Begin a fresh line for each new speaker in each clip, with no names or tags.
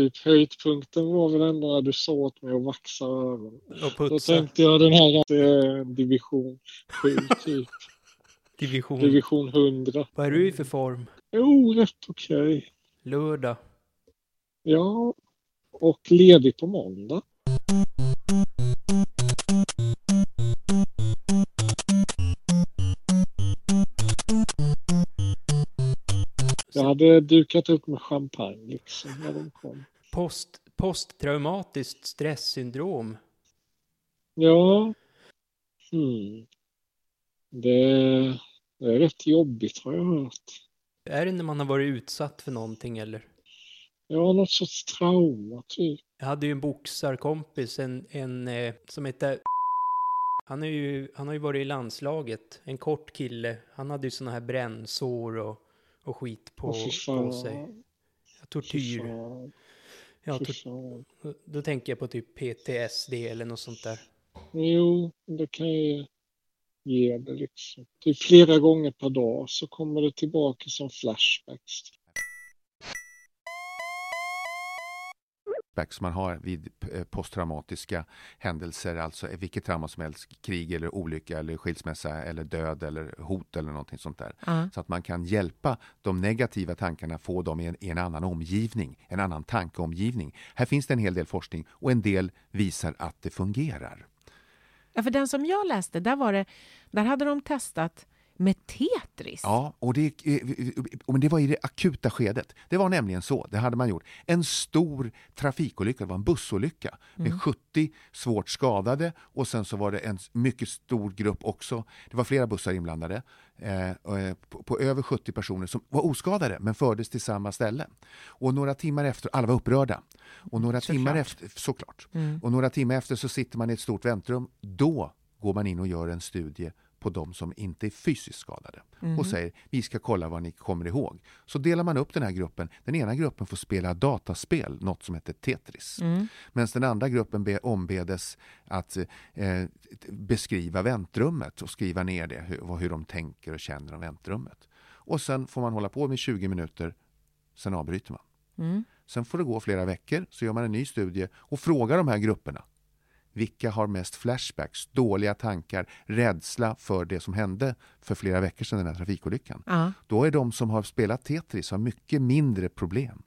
typ höjdpunkten var väl ändå när du sa åt mig att vaxa öronen.
Och
Då
putsa.
tänkte jag den här att det är division 7 typ.
Division.
Division 100.
Vad är du i för form?
Jo, rätt okej.
Lördag.
Ja, och ledig på måndag. Hade dukat upp med champagne liksom när de kom.
Post, posttraumatiskt stresssyndrom.
Ja. Hmm. Det, det är rätt jobbigt har jag hört.
Är det när man har varit utsatt för någonting eller?
Ja, något sorts trauma typ.
Jag hade ju en boxarkompis, en, en eh, som hette... Han, är ju, han har ju varit i landslaget, en kort kille. Han hade ju såna här brännsår och, och skit på, på sig. Tortyr. Ja, tor- då tänker jag på typ PTSD eller något sånt där.
Jo, det kan jag ge det liksom. Typ flera gånger per dag så kommer det tillbaka som flashbacks.
Flashbacks man har vid eh, posttraumatiska händelser, alltså vilket trauma som helst, krig eller olycka eller skilsmässa eller död eller hot eller någonting sånt där.
Ja.
Så att man kan hjälpa de negativa tankarna, få dem i en, i en annan omgivning, en annan tankeomgivning. Här finns det en hel del forskning och en del visar att det fungerar.
Ja, för den som jag läste, där, var det, där hade de testat med Tetris.
Ja, och det, eh, men det var i det akuta skedet. Det var nämligen så, det hade man gjort. En stor trafikolycka, det var en bussolycka med 70 svårt skadade och sen så var det en mycket stor grupp också. Det var flera bussar inblandade eh, och, eh, på, på över 70 personer som var oskadade men fördes till samma ställe. Och några timmar efter, alla var upprörda. Och några timmar efter, såklart. Och några timmar efter så sitter man i ett stort väntrum. Då går man in och gör en studie på de som inte är fysiskt skadade och säger vi ska kolla vad ni kommer ihåg. Så delar man upp den här gruppen. Den ena gruppen får spela dataspel, något som heter Tetris. Medan den andra gruppen be, ombedes att eh, beskriva väntrummet och skriva ner det, hur, hur de tänker och känner om väntrummet. Och sen får man hålla på med 20 minuter, sen avbryter man.
Mm.
Sen får det gå flera veckor, så gör man en ny studie och frågar de här grupperna. Vilka har mest flashbacks, dåliga tankar, rädsla för det som hände för flera veckor sedan, den här trafikolyckan?
Ja.
Då är de som har spelat Tetris har mycket mindre problem.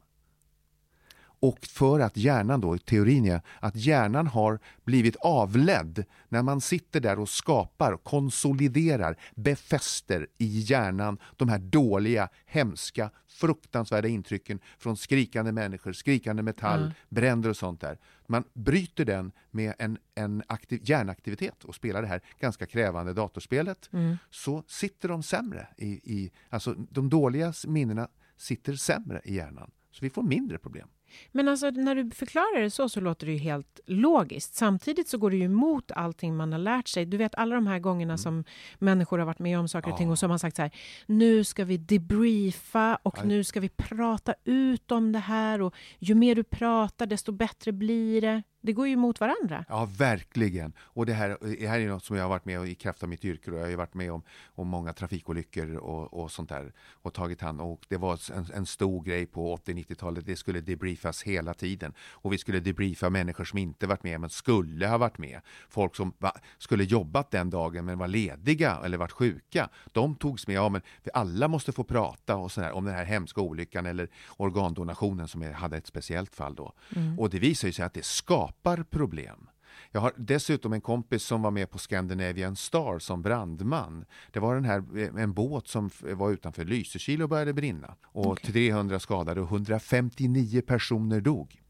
Och för att hjärnan då, teorin är att hjärnan har blivit avledd när man sitter där och skapar, konsoliderar, befäster i hjärnan de här dåliga, hemska, fruktansvärda intrycken från skrikande människor, skrikande metall,
Mm.
bränder och sånt där. Man bryter den med en, en aktiv, hjärnaktivitet och spelar det här ganska krävande datorspelet så sitter de sämre. I, i, alltså de dåliga minnena sitter sämre i hjärnan. Så vi får mindre problem.
Men alltså, när du förklarar det så, så låter det ju helt logiskt. Samtidigt så går det ju emot allting man har lärt sig. Du vet alla de här gångerna som människor har varit med om saker och ting och så har man sagt så här, nu ska vi debriefa och
Ja.
nu ska vi prata ut om det här och ju mer du pratar desto bättre blir det. Det går ju emot varandra.
Ja, verkligen. Och det här, det här är något som jag har varit med om i kraft av mitt yrke. Och jag har ju varit med om, om många trafikolyckor och, och sånt där. Och tagit hand Och det var en, en stor grej på 80-90-talet. Det skulle debriefas hela tiden. Och vi skulle debriefa människor som inte varit med men skulle ha varit med. Folk som va, skulle jobbat den dagen men var lediga eller varit sjuka. De togs med. Ja, men vi alla måste få prata och sådär, om den här hemska olyckan eller organdonationen som är, hade ett speciellt fall då. Och det visar ju sig att det skapar problem. Jag har dessutom en kompis som var med på Scandinavian Star som brandman. Det var den här, eh, en båt som var utanför Lysekil och började brinna. Och 300 skadade och 159 personer dog.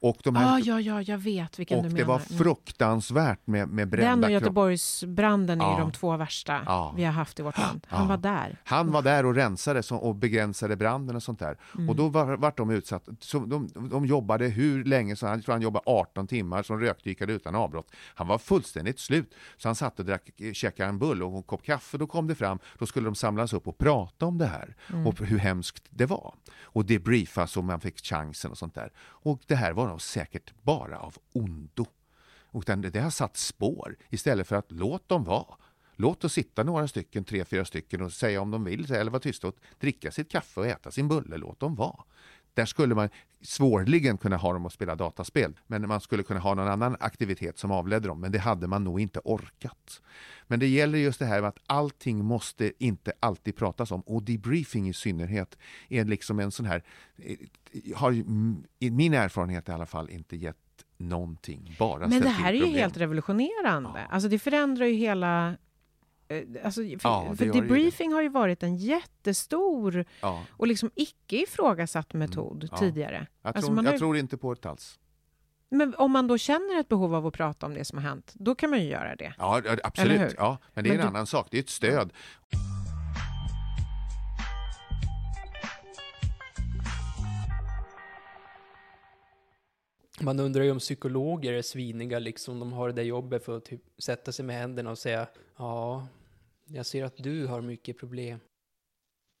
Och, de här,
Ah, ja, ja, jag vet vilken
och
du
det
menar.
var
Mm.
fruktansvärt med, med
Den
brända
och
kroppar.
Göteborgsbranden är
Ja.
de två värsta
Ja.
vi har haft i vårt land. Han var där.
Han var där och rensade så- och begränsade branden och sånt där.
Mm.
Och då var, vart de utsatta. Så de, de jobbade hur länge som Jag tror han jobbade 18 timmar som rökdykare utan avbrott. Han var fullständigt slut. Så han satt och drack, käkade en bulle och en kopp kaffe. Då kom det fram. Då skulle de samlas upp och prata om det här.
Mm.
Och hur hemskt det var. Och debriefa så man fick chansen och sånt där. Och det här var nog säkert bara av ondo. Utan det, det har satt spår istället för att låt dem vara. Låt oss sitta några stycken, tre, fyra stycken och säga om de vill eller vara tysta och dricka sitt kaffe och äta sin bulle. Låt dem vara. Där skulle man svårligen kunna ha dem att spela dataspel, men man skulle kunna ha någon annan aktivitet som avledde dem, men det hade man nog inte orkat. Men det gäller just det här med att allting måste inte alltid pratas om, och debriefing i synnerhet är liksom en sån här, eh, har i min erfarenhet i alla fall inte gett någonting, bara
Men det här är ju helt revolutionerande.
Ja.
Alltså det förändrar ju hela... eh, Alltså, för
Ja,
för
ju
debriefing har ju varit en jättestor
Ja,
och liksom icke ifrågasatt metod
Mm. ja.
tidigare.
jag,
Alltså,
tror,
har-
jag tror inte på det alls.
Men om man då känner ett behov av att prata om det som har hänt, då kan man ju göra det.
Ja, absolut. Ja, men det är
Men
en
du-
annan sak. Det är ett stöd.
Man undrar ju om psykologer är sviniga liksom. De har det där jobbet för att typ sätta sig med händerna och säga ja, jag ser att du har mycket problem.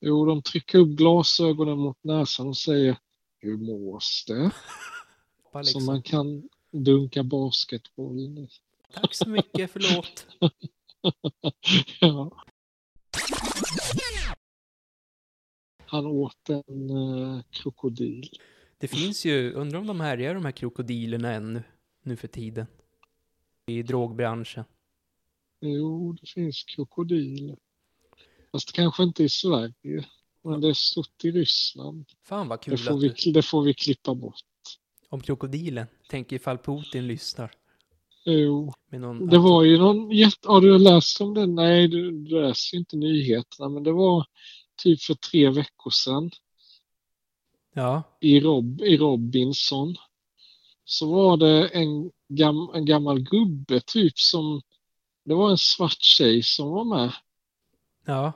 Jo, de trycker upp glasögonen mot näsan och säger Hur mås det?
Bara
Så
Liksom.
man kan dunka basketboll i.
Tack så mycket, förlåt.
ja. Han åt en eh, krokodil.
Det finns ju, undrar om de härjar de här krokodilerna ännu, nu för tiden. I drogbranschen.
Jo, det finns krokodiler. Fast kanske inte i Sverige. Men det är stort i Ryssland.
Fan vad
Det
kul
får,
att
vi,
du,
det får vi klippa bort.
om krokodilen. Tänk ifall Putin lyssnar.
Jo,
någon
det var ju någon jätte... Har du läst om det? Nej, du läser ju inte nyheterna. Men det var typ för tre veckor sedan.
Ja,
i, Rob, i Robinson. Så var det en, gam, en gammal gubbe typ som det var en svart tjej som var med.
Ja.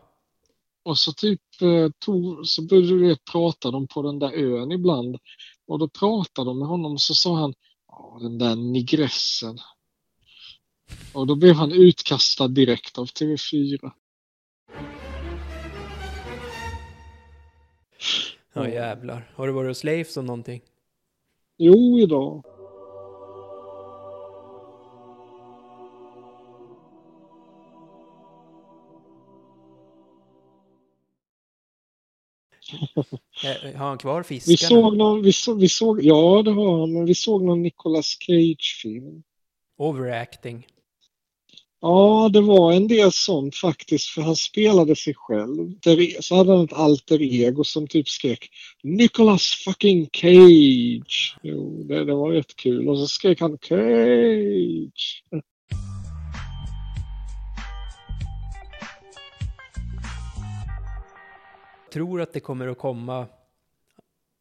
och så typ eh, tog, så började vet, prata de på den där ön ibland. Och då pratade de med honom och så sa han den där nigressen. Och då blev han utkastad direkt av TV4.
Ja jävlar. Har du varit hos Leif som någonting?
Jo, idag.
Eh, Har han kvar
Vi
fiskarna?
såg någon, vi såg, vi såg, ja det har han, men vi såg någon Nicolas Cage-film.
Overacting.
Ja, det var en del sånt faktiskt, för han spelade sig själv. Så hade han ett alter ego som typ skrek Nicolas fucking Cage. Jo, det, det var rätt kul. Och så skrek han Cage.
tror att det kommer att komma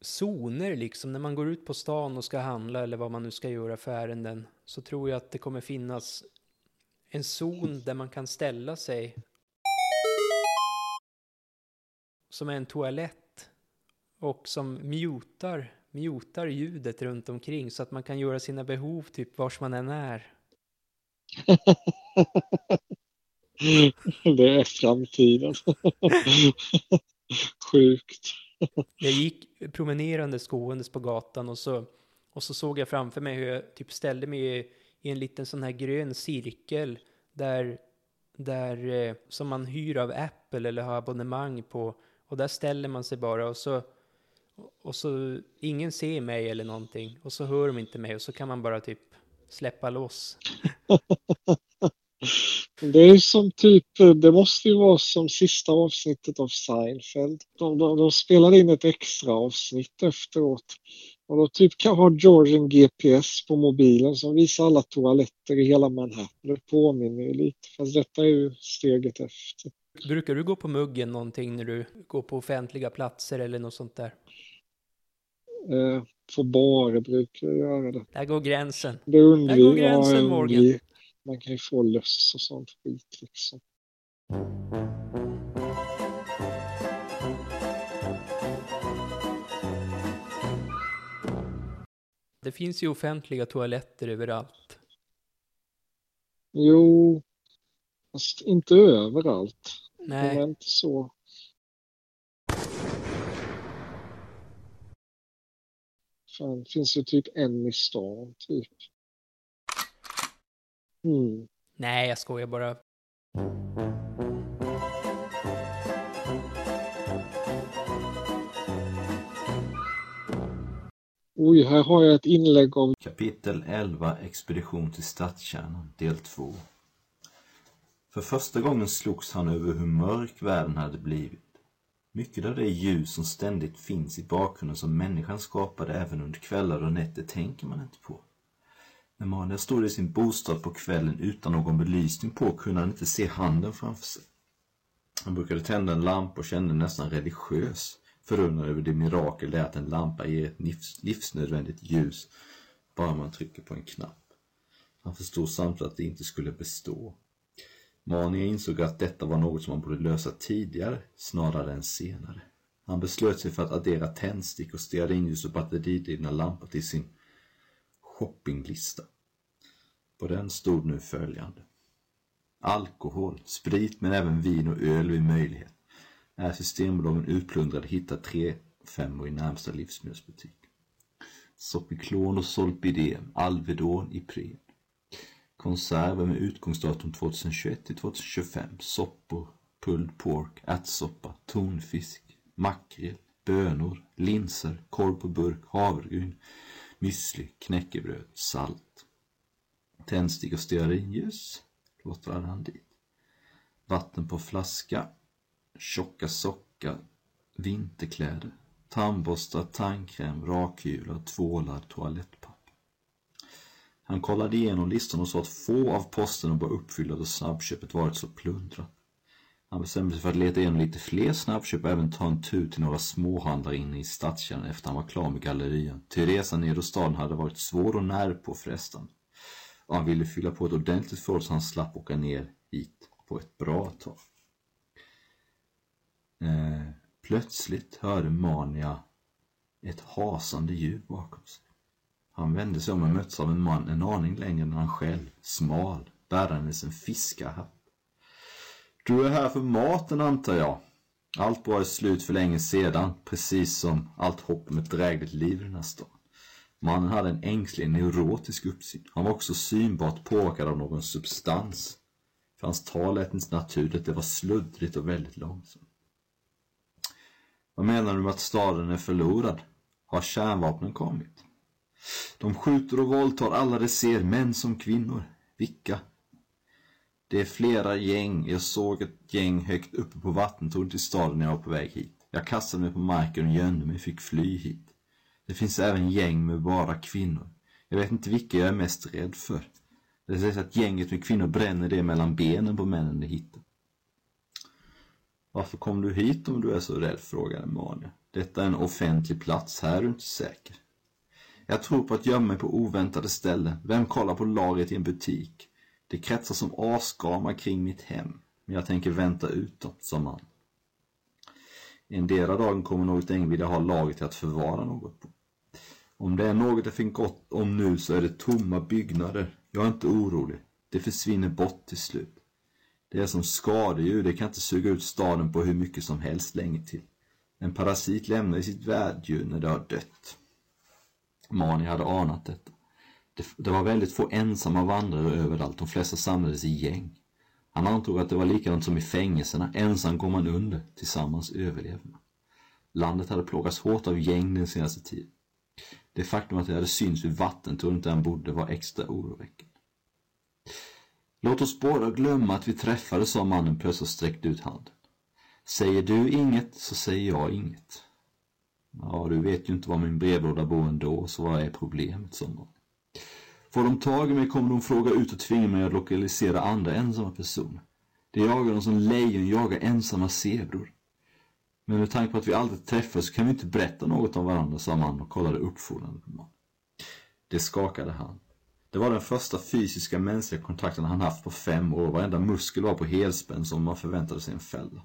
zoner liksom när man går ut på stan och ska handla eller vad man nu ska göra för ärenden så tror jag att det kommer finnas en zon där man kan ställa sig som är en toalett och som mutar, mutar ljudet runt omkring så att man kan göra sina behov typ vars man än är.
Det är framtiden. Sjukt.
Jag gick promenerandes gåendes på gatan och så, och så såg jag framför mig hur jag typ ställde mig i, en liten sån här grön cirkel där, där eh, som man hyr av Apple eller har abonnemang på och där ställer man sig bara och så och så ingen ser mig eller någonting och så hör de inte mig och så kan man bara typ släppa loss.
Det är som typ, det måste ju vara som sista avsnittet av Seinfeld. De, de, de spelade in ett extra avsnitt efteråt. Och då typ kan ha George en GPS på mobilen som visar alla toaletter i hela Manhattan. Det påminner ju lite, fast detta är ju steget efter.
Brukar du gå på muggen någonting när du går på offentliga platser eller något sånt där?
Eh, på barer brukar jag göra det.
Där går gränsen.
Det
Där går gränsen, Morgan.
Man kan ju få löss och sånt skit liksom.
Det finns ju offentliga toaletter överallt.
Jo, fast inte överallt.
Nej.
är inte så. Fan, det finns ju typ en i stan, typ. Mm.
Nej, jag skojar bara.
Oj, här har jag ett inlägg om
Kapitel 11 Expedition till stadskärnan, del 2 För första gången slogs han över hur mörk världen hade blivit. Mycket av det ljus som ständigt finns i bakgrunden som människan skapade även under kvällar och nätter tänker man inte på. När Manuel stod i sin bostad på kvällen utan någon belysning på kunde han inte se handen framför sig. Han brukade tända en lampa och kände nästan religiös, förundrad över det mirakel det är att en lampa ger ett livs, livsnödvändigt ljus bara man trycker på en knapp. Han förstod samtidigt att det inte skulle bestå. Mania insåg att detta var något som man borde lösa tidigare snarare än senare. Han beslöt sig för att addera tändstick och stearinljus och batteridrivna lampor till sin shoppinglista. På den stod nu följande. Alkohol, sprit men även vin och öl vid möjlighet. Är Systembolagen utplundrade hitta tre femmor i närmsta livsmedelsbutik. Sopiklon och Solpidem, Alvedon, Ipren. Konserver med utgångsdatum 2021 till 2025. Soppor, pulled pork, ärtsoppa, tonfisk, makrill, bönor, linser, korv på burk, havregryn, müsli, knäckebröd, salt. Tändstickor, och stearinljus låter han dit. Vatten på flaska, tjocka sockar, vinterkläder, tandborstar, tandkräm, rakhyvlar, tvålar, toalettpapper. Han kollade igenom listan och sa att få av posterna var uppfyllda då snabbköpet varit så plundrat. Han bestämde sig för att leta igenom lite fler snabbköp och även ta en tur till några småhandlare inne i stadskärnan efter han var klar med gallerian. Till resan ner staden hade varit svår och nervpåfrestande. Och han ville fylla på ett ordentligt förråd så han slapp åka ner hit på ett bra tag. Eh, plötsligt hörde Mania ett hasande ljud bakom sig. Han vände sig om och möttes av en man en aning längre än han själv, smal, bärandes en fiskarhatt. Du är här för maten antar jag? Allt bra är slut för länge sedan, precis som allt hopp om ett drägligt liv i den här staden. Mannen hade en ängslig, neurotisk uppsyn. Han var också synbart påverkad av någon substans. För hans tal lät inte naturligt, det var sluddrigt och väldigt långsamt. Vad menar du med att staden är förlorad? Har kärnvapnen kommit? De skjuter och våldtar alla de ser, män som kvinnor. Vilka? Det är flera gäng. Jag såg ett gäng högt uppe på vattentornet i staden när jag var på väg hit. Jag kastade mig på marken och gömde mig, fick fly hit. Det finns även gäng med bara kvinnor. Jag vet inte vilka jag är mest rädd för. Det sägs att gänget med kvinnor bränner det mellan benen på männen de hittar. Varför kom du hit om du är så rädd? frågade Mania. Detta är en offentlig plats, här är du inte säker. Jag tror på att gömma mig på oväntade ställen. Vem kollar på lagret i en butik? Det kretsar som asgamar kring mitt hem. Men jag tänker vänta ut dem, sa man. En del av dagen kommer något äng vilja ha lagret till att förvara något på. Om det är något jag fick gott om nu så är det tomma byggnader. Jag är inte orolig. Det försvinner bort till slut. Det är som skadedjur, det kan inte suga ut staden på hur mycket som helst länge till. En parasit lämnar i sitt värddjur när det har dött. Mani hade anat detta. Det, det, var väldigt få ensamma vandrare överallt, de flesta samlades i gäng. Han antog att det var likadant som i fängelserna, ensam går man under, tillsammans överlever man. Landet hade plågats hårt av gäng den senaste tiden. Det faktum att det hade synts vid vattentornet där han bodde var extra oroväckande. Låt oss båda glömma att vi träffades, sa mannen plötsligt och sträckte ut handen. Säger du inget så säger jag inget. Ja, du vet ju inte var min brevlåda bor ändå, så vad är problemet, sa man. Får de tag i mig kommer de fråga ut och tvinga mig att lokalisera andra ensamma personer. Det jagar de som lejon jagar ensamma zebror. Men med tanke på att vi aldrig träffas så kan vi inte berätta något om varandra, sa man och kollade uppfordrande på mannen. Det skakade han. Det var den första fysiska mänskliga kontakten han haft på fem år. Varenda muskel var på helspänn som man förväntade sig en fälla.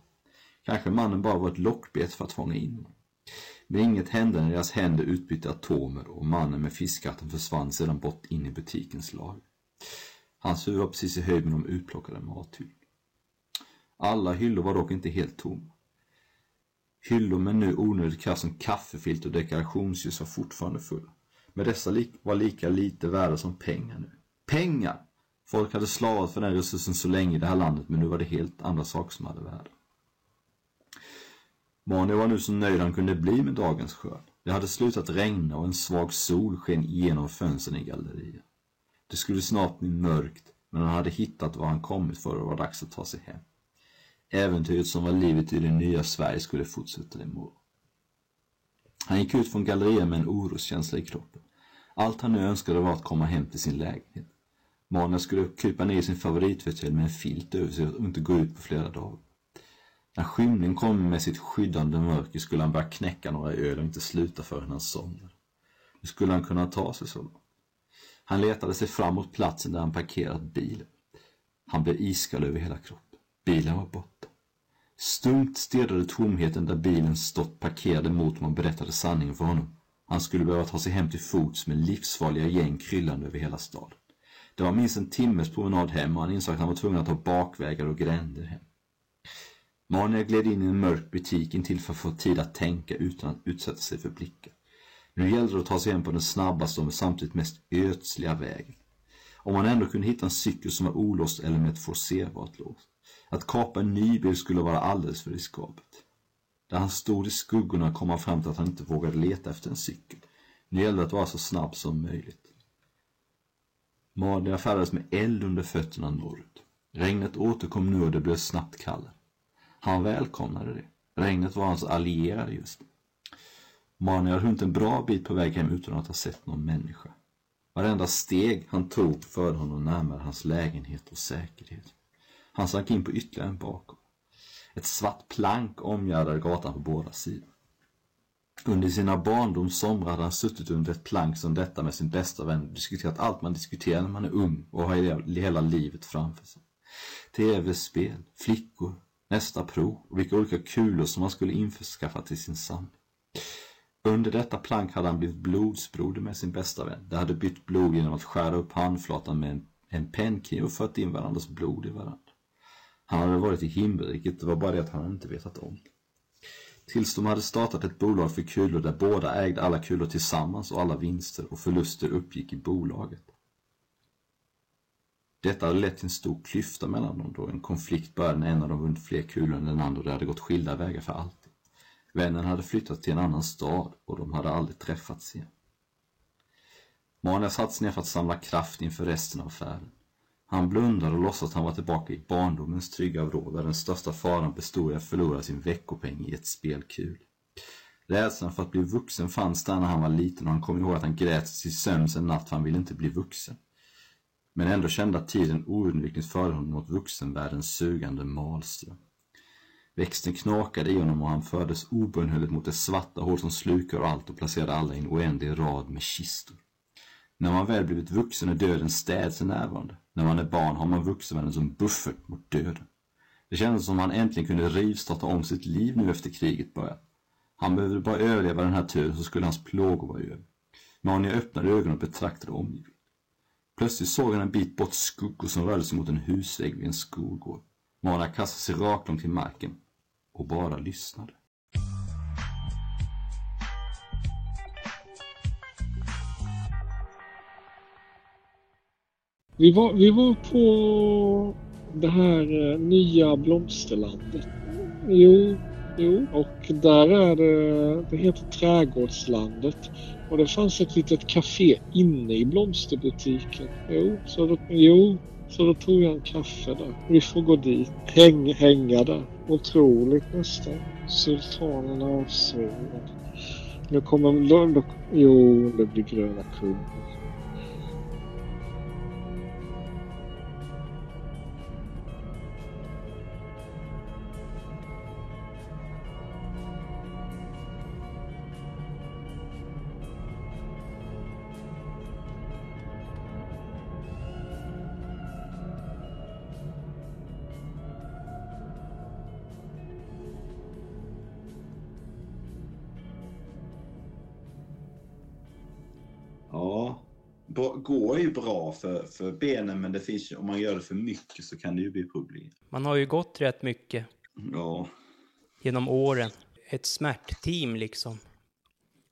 Kanske mannen bara var ett lockbet för att fånga in. Men inget hände när deras händer utbytte atomer och mannen med fiskhatten försvann sedan bort in i butikens lager. Hans huvud var precis i höjd med de utplockade mathyllorna. Alla hyllor var dock inte helt tomma. Hyllor med nu onödigt kraft som kaffefilter och dekorationsljus var fortfarande fulla. Men dessa var lika lite värda som pengar nu. Pengar! Folk hade slavat för den resursen så länge i det här landet men nu var det helt andra saker som hade värde. Mani var nu så nöjd han kunde bli med dagens skörd. Det hade slutat regna och en svag sol sken genom fönstren i galleriet. Det skulle snart bli mörkt, men han hade hittat vad han kommit för och det var dags att ta sig hem. Äventyret som var livet i det nya Sverige skulle fortsätta imorgon. Han gick ut från gallerian med en oroskänsla i kroppen. Allt han nu önskade var att komma hem till sin lägenhet. Manuel skulle krypa ner i sin favoritfåtölj med en filt över sig och inte gå ut på flera dagar. När skymningen kom med sitt skyddande mörker skulle han börja knäcka några öl och inte sluta förrän han somnade. Hur skulle han kunna ta sig så långt? Han letade sig fram mot platsen där han parkerat bilen. Han blev iskall över hela kroppen. Bilen var borta. Stumt stirrade tomheten där bilen stått parkerad emot honom och berättade sanningen för honom. Han skulle behöva ta sig hem till fots med livsfarliga gäng kryllande över hela staden. Det var minst en timmes promenad hem och han insåg att han var tvungen att ta bakvägar och gränder hem. Mania gled in i en mörk butik intill för att få tid att tänka utan att utsätta sig för blickar. Nu gällde det att ta sig hem på den snabbaste och samtidigt mest ödsliga vägen. Om man ändå kunde hitta en cykel som var olåst eller med ett forcerbart lås. Att kapa en ny bil skulle vara alldeles för riskabelt. Där han stod i skuggorna kom han fram till att han inte vågade leta efter en cykel. Nu gällde det att vara så snabb som möjligt. Madia färdades med eld under fötterna norrut. Regnet återkom nu och det blev snabbt kallare. Han välkomnade det. Regnet var hans allierade just nu. Hade hunnit en bra bit på väg hem utan att ha sett någon människa. Varenda steg han tog förde honom närmare hans lägenhet och säkerhet. Han sank in på ytterligare en bakom. Ett svart plank omgärdade gatan på båda sidor. Under sina barndomssomrar hade han suttit under ett plank som detta med sin bästa vän och diskuterat allt man diskuterar när man är ung och har hela livet framför sig. Tv-spel, flickor, nästa prov och vilka olika kulor som han skulle införskaffa till sin samling. Under detta plank hade han blivit blodsbroder med sin bästa vän. De hade bytt blod genom att skära upp handflatan med en, en pennkniv och fört in varandras blod i varandra. Han hade varit i himmelriket, det var bara det att han inte vetat om Tills de hade startat ett bolag för kulor där båda ägde alla kulor tillsammans och alla vinster och förluster uppgick i bolaget. Detta hade lett till en stor klyfta mellan dem då en konflikt började när en av dem vunnit fler kulor än den andra och det hade gått skilda vägar för alltid. Vännen hade flyttat till en annan stad och de hade aldrig träffats igen. Mania satt ner för att samla kraft inför resten av färden. Han blundade och låtsades att han var tillbaka i barndomens trygga vrå där den största faran bestod i att förlora sin veckopeng i ett spelkul. Rädslan för att bli vuxen fanns där när han var liten och han kom ihåg att han grät sig sömns en natt för han ville inte bli vuxen. Men ändå kände att tiden oundvikligt förde honom mot vuxenvärldens sugande malström. Växten knakade i honom och han fördes obönhörligt mot det svarta hål som slukar allt och placerade alla i en oändlig rad med kistor. När man väl blivit vuxen är döden städse närvarande. När man är barn har man vuxenvärlden som buffert mot döden. Det kändes som om han äntligen kunde rivstarta om sitt liv nu efter kriget börjat. Han behövde bara överleva den här turen så skulle hans plågor vara över. Mania öppnade ögonen och betraktade omgivningen. Plötsligt såg han en bit bort skuggor som rörde sig mot en husvägg vid en skolgård. Mania kastade sig rakt till marken och bara lyssnade.
Vi var, vi var på det här eh, nya blomsterlandet. Jo, jo. Och där är det, det heter Trädgårdslandet. Och det fanns ett litet café inne i blomsterbutiken. Jo, så då, jo, så då tog jag en kaffe där. Vi får gå dit. Häng, hänga där. Otroligt nästan. Sultanen av. Nu kommer... Jo, det blir gröna kungen.
Gå är ju bra för, för benen men det finns om man gör det för mycket så kan det ju bli problem.
Man har ju gått rätt mycket.
Ja.
Genom åren. Ett smärtteam liksom.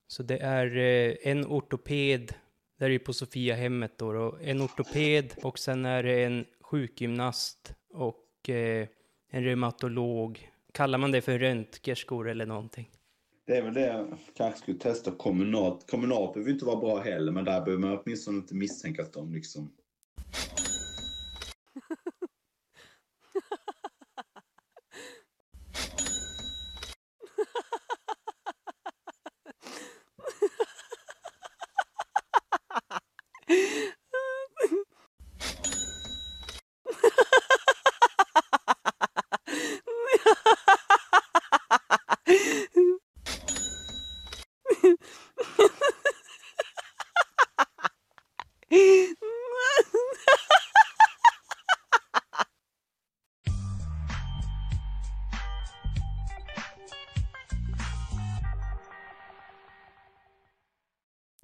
Så det är eh, en ortoped, där är ju på Sofiahemmet då, då, en ortoped och sen är det en sjukgymnast och eh, en reumatolog, kallar man det för röntgerskor eller någonting?
Det är väl det jag kanske skulle testa kommunalt. Kommunalt behöver inte vara bra heller, men där behöver man åtminstone inte misstänka att de liksom...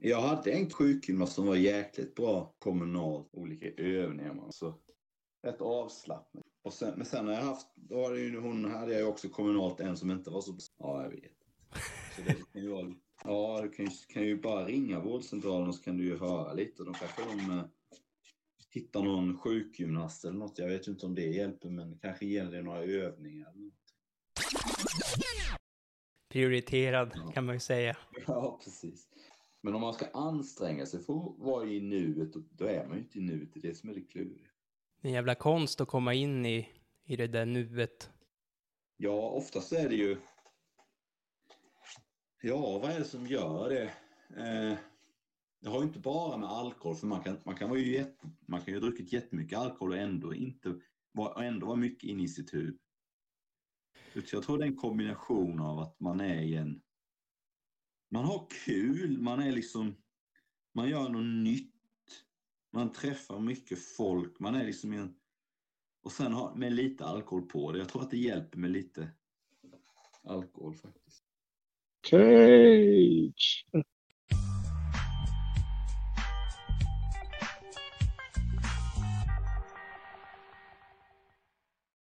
Jag hade en sjukgymnast som var jäkligt bra kommunalt. Olika övningar. Man. Så rätt avslappnad. Och sen, men sen har jag haft, då var det ju, hon hade jag också kommunalt en som inte var så... Ja, jag vet. Så det kan ju vara, ja, du kan ju, kan ju bara ringa vårdcentralen och så kan du ju höra lite. De kanske de eh, hittar någon sjukgymnast eller något. Jag vet inte om det hjälper, men kanske ger det några övningar.
Prioriterad
Ja.
kan man ju säga.
Ja, precis. Men om man ska anstränga sig för att vara i nuet, då- är man ju inte i nuet. Det är det som är det kluriga.
Det är en jävla konst att komma in i, i det där nuet.
Ja, oftast är det ju... Ja, vad är det som gör det? Eh, det har ju inte bara med alkohol, för man kan, man kan, vara ju jätte, man kan ju ha druckit jättemycket alkohol och ändå, inte, och ändå vara mycket inne i sitt huvud. Så jag tror det är en kombination av att man är i en... Man har kul, man är liksom... Man gör något nytt. Man träffar mycket folk, man är liksom i en... Och sen har, med lite alkohol på det. Jag tror att det hjälper med lite alkohol faktiskt.
Cage!